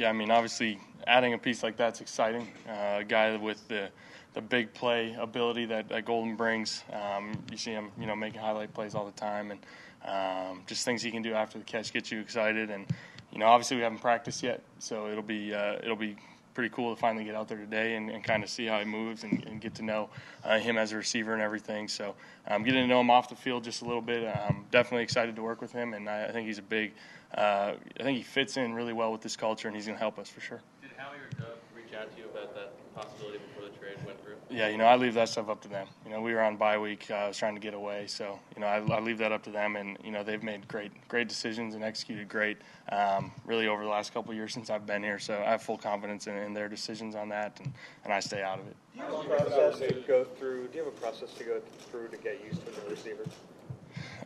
yeah, I mean, obviously, adding a piece like that's exciting. Uh, a guy with the the big play ability that, that Golden brings. Um, you see him, you know, making highlight plays all the time, and um, just things he can do after the catch get you excited. And you know, obviously, we haven't practiced yet, so it'll be uh, it'll be pretty cool to finally get out there today and, and kind of see how he moves and, and get to know uh, him as a receiver and everything. So um, getting to know him off the field just a little bit. I'm definitely excited to work with him, and I, I think he's a big. Uh, I think he fits in really well with this culture, and he's going to help us for sure. Did Howie or Doug reach out to you about that possibility before the trade went through? Yeah, you know, I leave that stuff up to them. You know, we were on bye week. Uh, I was trying to get away, so you know, I, I, leave that up to them. And you know, they've made great, great decisions and executed great, um, really over the last couple years since I've been here. So I have full confidence in, in, their decisions on that, and, and I stay out of it. Do you have a process to go through? Do you have a process to go through to get used to the receiver?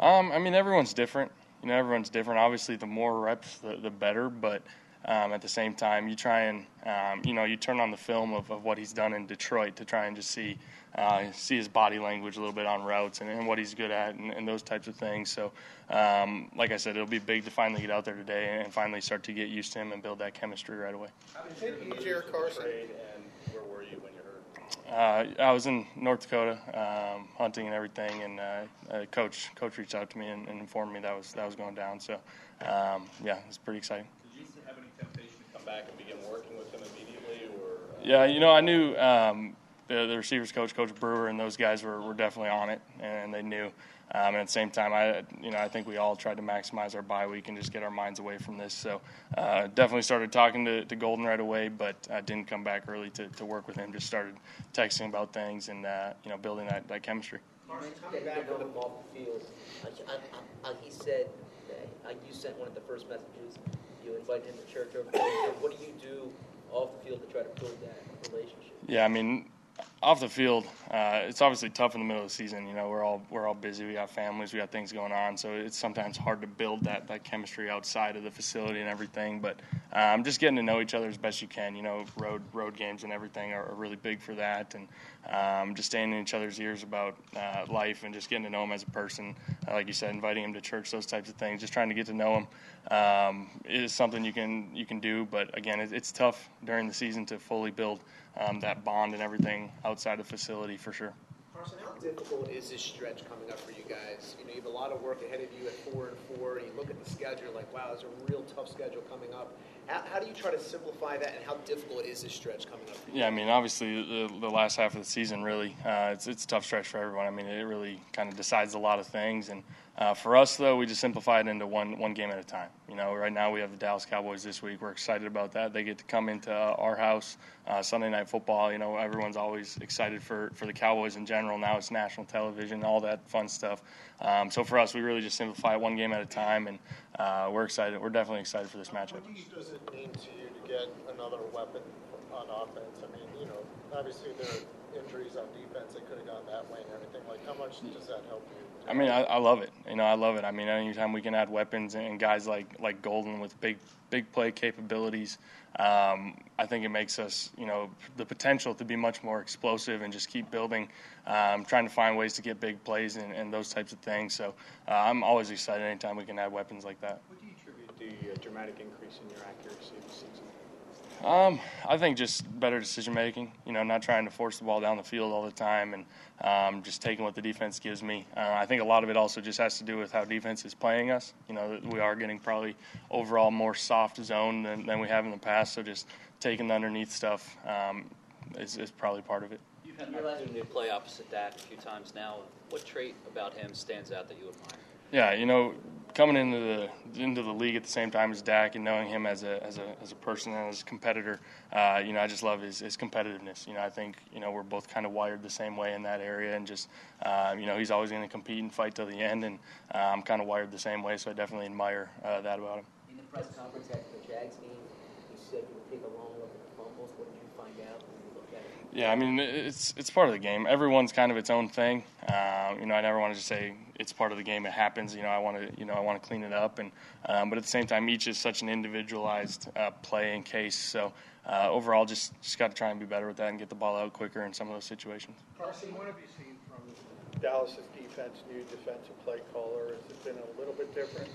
Um, I mean, everyone's different. You know, everyone's different. Obviously, the more reps, the, the better. But um, at the same time, you try and um, you know you turn on the film of, of what he's done in Detroit to try and just see uh, see his body language a little bit on routes and, and what he's good at and, and, those types of things. So, um, like I said, it'll be big to finally get out there today and finally start to get used to him and build that chemistry right away. How did you Jared Carson? And where were you when you heard? Uh, I was in North Dakota um, hunting and everything, and uh, coach coach reached out to me and, and, informed me that was that was going down. So, um, yeah, it's pretty exciting back and begin working with him immediately? Or uh... yeah, you know, I knew um, the, the, receivers coach, Coach Brewer, and those guys were, were definitely on it, and they knew. Um, and at the same time, I you know I think we all tried to maximize our bye week and just get our minds away from this. So uh, definitely started talking to, to, Golden right away, but I didn't come back early to, to work with him. Just started texting about things and uh, you know building that, that chemistry. Coming back on the off field, I, I, I, he said you sent one of the first messages you invite him to church over. What do you do off the field to try to build that relationship? Yeah, I mean, off the field, uh, it's obviously tough in the middle of the season. You know, we're all we're all busy. We got families. We got things going on. So it's sometimes hard to build that that chemistry outside of the facility and everything. But um, just getting to know each other as best you can. You know, road road games and everything are, are really big for that. And um, just staying in each other's ears about uh, life and just getting to know him as a person. Uh, like you said, inviting him to church, those types of things. Just trying to get to know him um, is something you can you can do. But again, it, it's tough during the season to fully build um, that bond and everything outside the facility for sure. Carson, how difficult is this stretch coming up for you guys? You know, you have a lot of work ahead of you at four and four. And you look at the schedule, like, wow, there's a real tough schedule coming up. How, how, do you try to simplify that, and how difficult is this stretch coming up? Yeah, I mean, obviously the, the last half of the season really uh, it's it's a tough stretch for everyone. I mean, it really kind of decides a lot of things, and uh, for us, though, we just simplify it into one one game at a time. You know, right now we have the Dallas Cowboys this week. We're excited about that. They get to come into uh, our house uh, Sunday night football. You know, everyone's always excited for for the Cowboys in general. Now it's national television, all that fun stuff. Um, so for us, we really just simplify it one game at a time, and uh, we're excited. We're definitely excited for this matchup. What much does it mean to you to get another weapon on offense? I mean, you know, obviously there are injuries on defense that could have gone that way and everything. Like, how much does that help you? I mean, I, I, love it. You know, I love it. I mean, anytime we can add weapons and guys like like Golden with big big play capabilities, um, I think it makes us, you know, the potential to be much more explosive and just keep building, um, trying to find ways to get big plays and, and those types of things. So uh, I'm always excited anytime we can add weapons like that. What do you attribute the uh, dramatic increase in your accuracy this season? Um, I think just better decision making. You know, not trying to force the ball down the field all the time, and um, just taking what the defense gives me. Uh, I think a lot of it also just has to do with how defense is playing us. You know, we are getting probably overall more soft zone than, than we have in the past. So just taking the underneath stuff um, is, is probably part of it. You've had the opportunity to play opposite Dak a few times now. What trait about him stands out that you admire? Yeah, you know, coming into the into the league at the same time as Dak and knowing him as a as a as a person and as a competitor, uh, you know, I just love his, his competitiveness. You know, I think you know we're both kind of wired the same way in that area, and just uh, you know he's always going to compete and fight till the end, and uh, I'm kind of wired the same way, so I definitely admire uh, that about him. In the press conference after the Jags game, he said you would take a long look at the fumbles. What did you find out when you looked at it? Yeah, I mean it's it's part of the game. Everyone's kind of its own thing. Um, you know, I never want to just say it's part of the game. It happens. You know, I want to you know I want to clean it up, and um, but at the same time, each is such an individualized uh, play and case. So uh, overall, just just got to try and be better with that and get the ball out quicker in some of those situations. Carson, what have you seen Dallas's defense, new defensive play caller? Has it been a little bit different?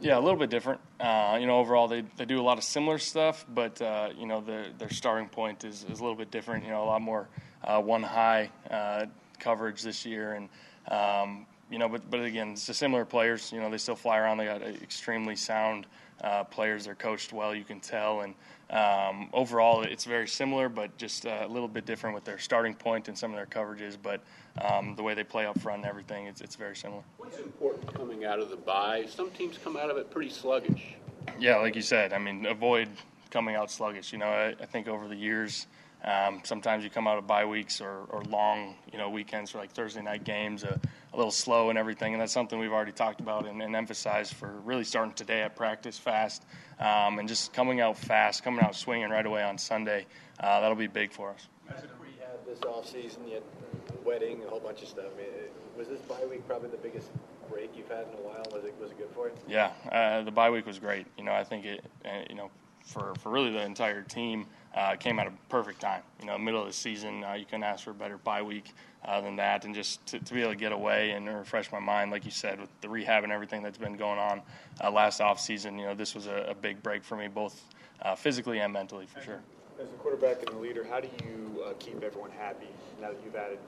Yeah, a little bit different. Uh, you know, overall they, they do a lot of similar stuff, but uh, you know their their starting point is, is a little bit different. You know, a lot more uh, one high uh, coverage this year, and um, you know, but but again, it's the similar players. You know, they still fly around. They got extremely sound uh, players. They're coached well, you can tell, and um, overall it's very similar, but just uh, a little bit different with their starting point and some of their coverages. But um, the way they play up front and everything, it's it's very similar. What's important coming out of the bye? Some teams come out of it pretty sluggish. Yeah, like you said, I mean, avoid coming out sluggish. You know, I, I think over the years, um, sometimes you come out of bye weeks or, or long, you know, weekends for like Thursday night games, uh, a little slow and everything, and that's something we've already talked about and, and emphasized for really starting today at practice fast um, and just coming out fast, coming out swinging right away on Sunday. Uh, that'll be big for us. rehab this offseason, you had a wedding, a whole bunch of stuff. I mean, was this bye week probably the biggest break you've had in a while? Was it was it good for you? Yeah, uh, the bye week was great. You know, I think it, uh, you know, for for really the entire team, uh, came at a perfect time. You know, middle of the season, uh, you couldn't ask for a better bye week uh, than that, and just to, to, be able to get away and refresh my mind, like you said, with the rehab and everything that's been going on uh, last off season. You know, this was a, a big break for me, both uh, physically and mentally, for sure. As a quarterback and a leader, how do you uh, keep everyone happy now that you've added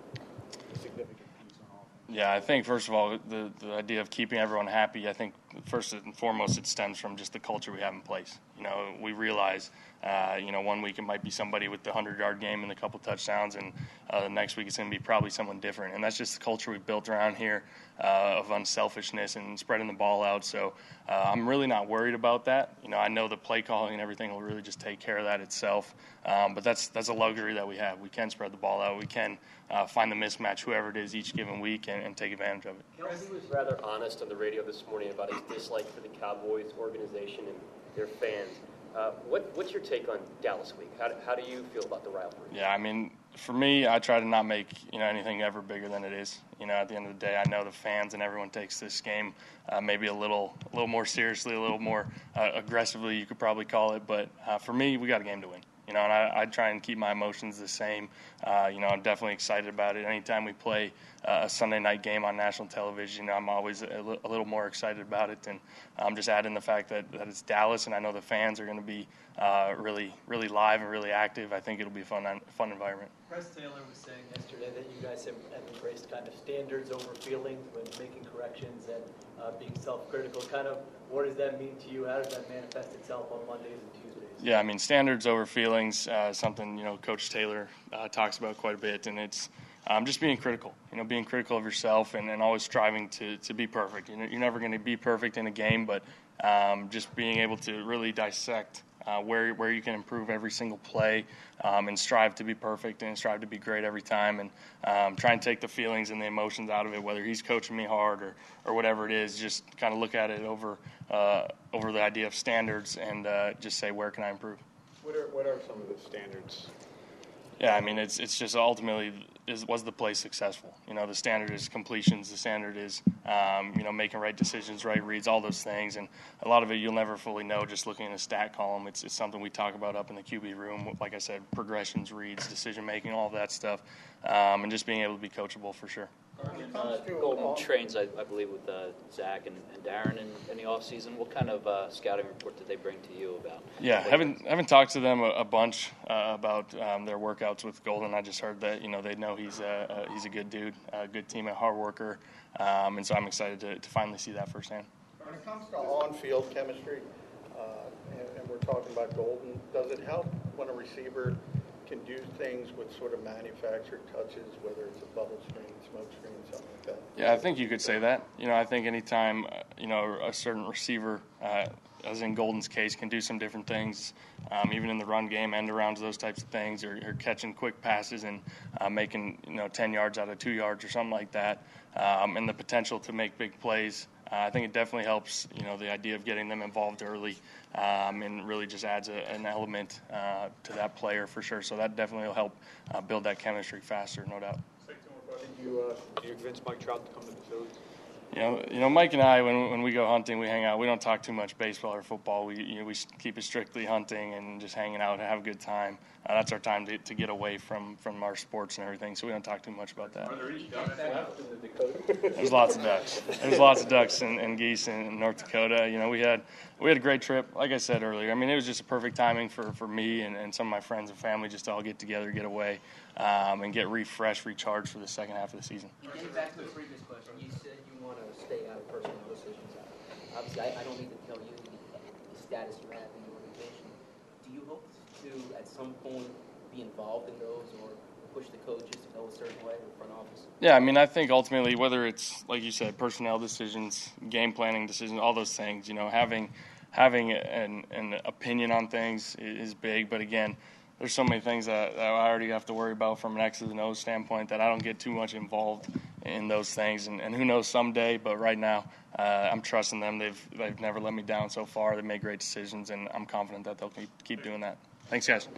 a significant piece on offense? Yeah, I think first of all, the the idea of keeping everyone happy. I think first and foremost, it stems from just the culture we have in place. You know, we realize, uh, you know, one week it might be somebody with the hundred yard game and a couple touchdowns, and uh, the next week it's going to be probably someone different. And that's just the culture we've built around here uh, of unselfishness and spreading the ball out. So uh, I'm really not worried about that. You know, I know the play calling and everything will really just take care of that itself. Um, but that's that's a luxury that we have. We can spread the ball out. We can uh, find the mismatch, whoever it is, each given week, and, and take advantage of it. Kelce was rather honest on the radio this morning about his dislike for the Cowboys organization and their fans. Uh, what, what's your take on Dallas week? How do, how do you feel about the rivalry? Yeah, I mean, for me, I try to not make you know anything ever bigger than it is. You know, at the end of the day, I know the fans and everyone takes this game uh, maybe a little, a little more seriously, a little more uh, aggressively, you could probably call it. But uh, for me, we got a game to win. You know, and I, I try and keep my emotions the same. Uh, you know, I'm definitely excited about it. Anytime we play uh, a Sunday night game on national television, I'm always a, li- a little more excited about it. And I'm just adding the fact that, that it's Dallas, and I know the fans are going to be uh, really, really live and really active. I think it'll be a fun, fun environment. Press Taylor was saying yesterday that you guys have, have embraced kind of standards over feelings when making corrections and uh, being self-critical. Kind of, what does that mean to you? How does that manifest itself on Mondays and Tuesdays? Yeah, I mean, standards over feelings, uh, something, you know, Coach Taylor uh, talks about quite a bit, and it's um, just being critical, you know, being critical of yourself and, and always striving to, to be perfect. You know, you're never going to be perfect in a game, but um, just being able to really dissect uh, where where you can improve every single play um, and strive to be perfect and strive to be great every time and um, try and take the feelings and the emotions out of it whether he's coaching me hard or, or whatever it is just kind of look at it over uh, over the idea of standards and uh, just say where can I improve what are what are some of the standards yeah, I mean it's it's just ultimately is was the play successful. You know, the standard is completions. The standard is um, you know making right decisions, right reads, all those things, and a lot of it you'll never fully know just looking in a stat column. It's, it's something we talk about up in the QB room. Like I said, progressions, reads, decision making, all that stuff, um, and just being able to be coachable for sure. Uh, Golden trains, I, I believe, with uh, Zach and, and Darren in, in the off season. What kind of uh, scouting report did they bring to you about? Yeah, haven't haven't talked to them a, a bunch uh, about um, their workouts with Golden. I just heard that you know they know he's a, a he's a good dude, a good teammate, hard worker, um, and so I'm excited to, to finally see that firsthand. When it comes to on-field chemistry, uh, and, and we're talking about Golden, does it help when a receiver can do things with sort of manufactured touches, whether it's a bubble screen, smoke screen, something like that. Yeah, I think you could say that. You know, I think anytime uh, you know a certain receiver, uh, as in Golden's case, can do some different things, um, even in the run game, end arounds, those types of things, or, or catching quick passes and uh, making you know ten yards out of two yards or something like that, um, and the potential to make big plays. Uh, I think it definitely helps, you know, the idea of getting them involved early, um, and really just adds a, an element uh, to that player for sure. So that definitely will help uh, build that chemistry faster, no doubt. did you uh, you convince Mike Trout to come to the Phillies you know, you know, Mike and I, when when we go hunting, we hang out. We don't talk too much baseball or football. We you know, we keep it strictly hunting and just hanging out, and have a good time. Uh, that's our time to, to get away from from our sports and everything. So we don't talk too much about that. There's lots of ducks. There's lots of ducks and, and geese in, in North Dakota. You know, we had we had a great trip. Like I said earlier, I mean, it was just a perfect timing for, for me and, and some of my friends and family just to all get together, get away, um, and get refreshed, recharged for the second half of the season. Getting back to the previous question, you said you want to stay out of personnel decisions. Obviously, I, I don't need to tell you the, status you have in the organization. Do you hope to, at some point, be involved in those or push the coaches to go a certain way in front office? Yeah, I mean, I think ultimately, whether it's like you said, personnel decisions, game planning decisions, all those things, you know, having having an, an opinion on things is big. But again, there's so many things that, that I already have to worry about from an X's and O's standpoint that I don't get too much involved in those things. And, and who knows someday? But right now, uh, I'm trusting them. They've they've never let me down so far. They've made great decisions, and I'm confident that they'll keep keep doing that. Thanks, guys.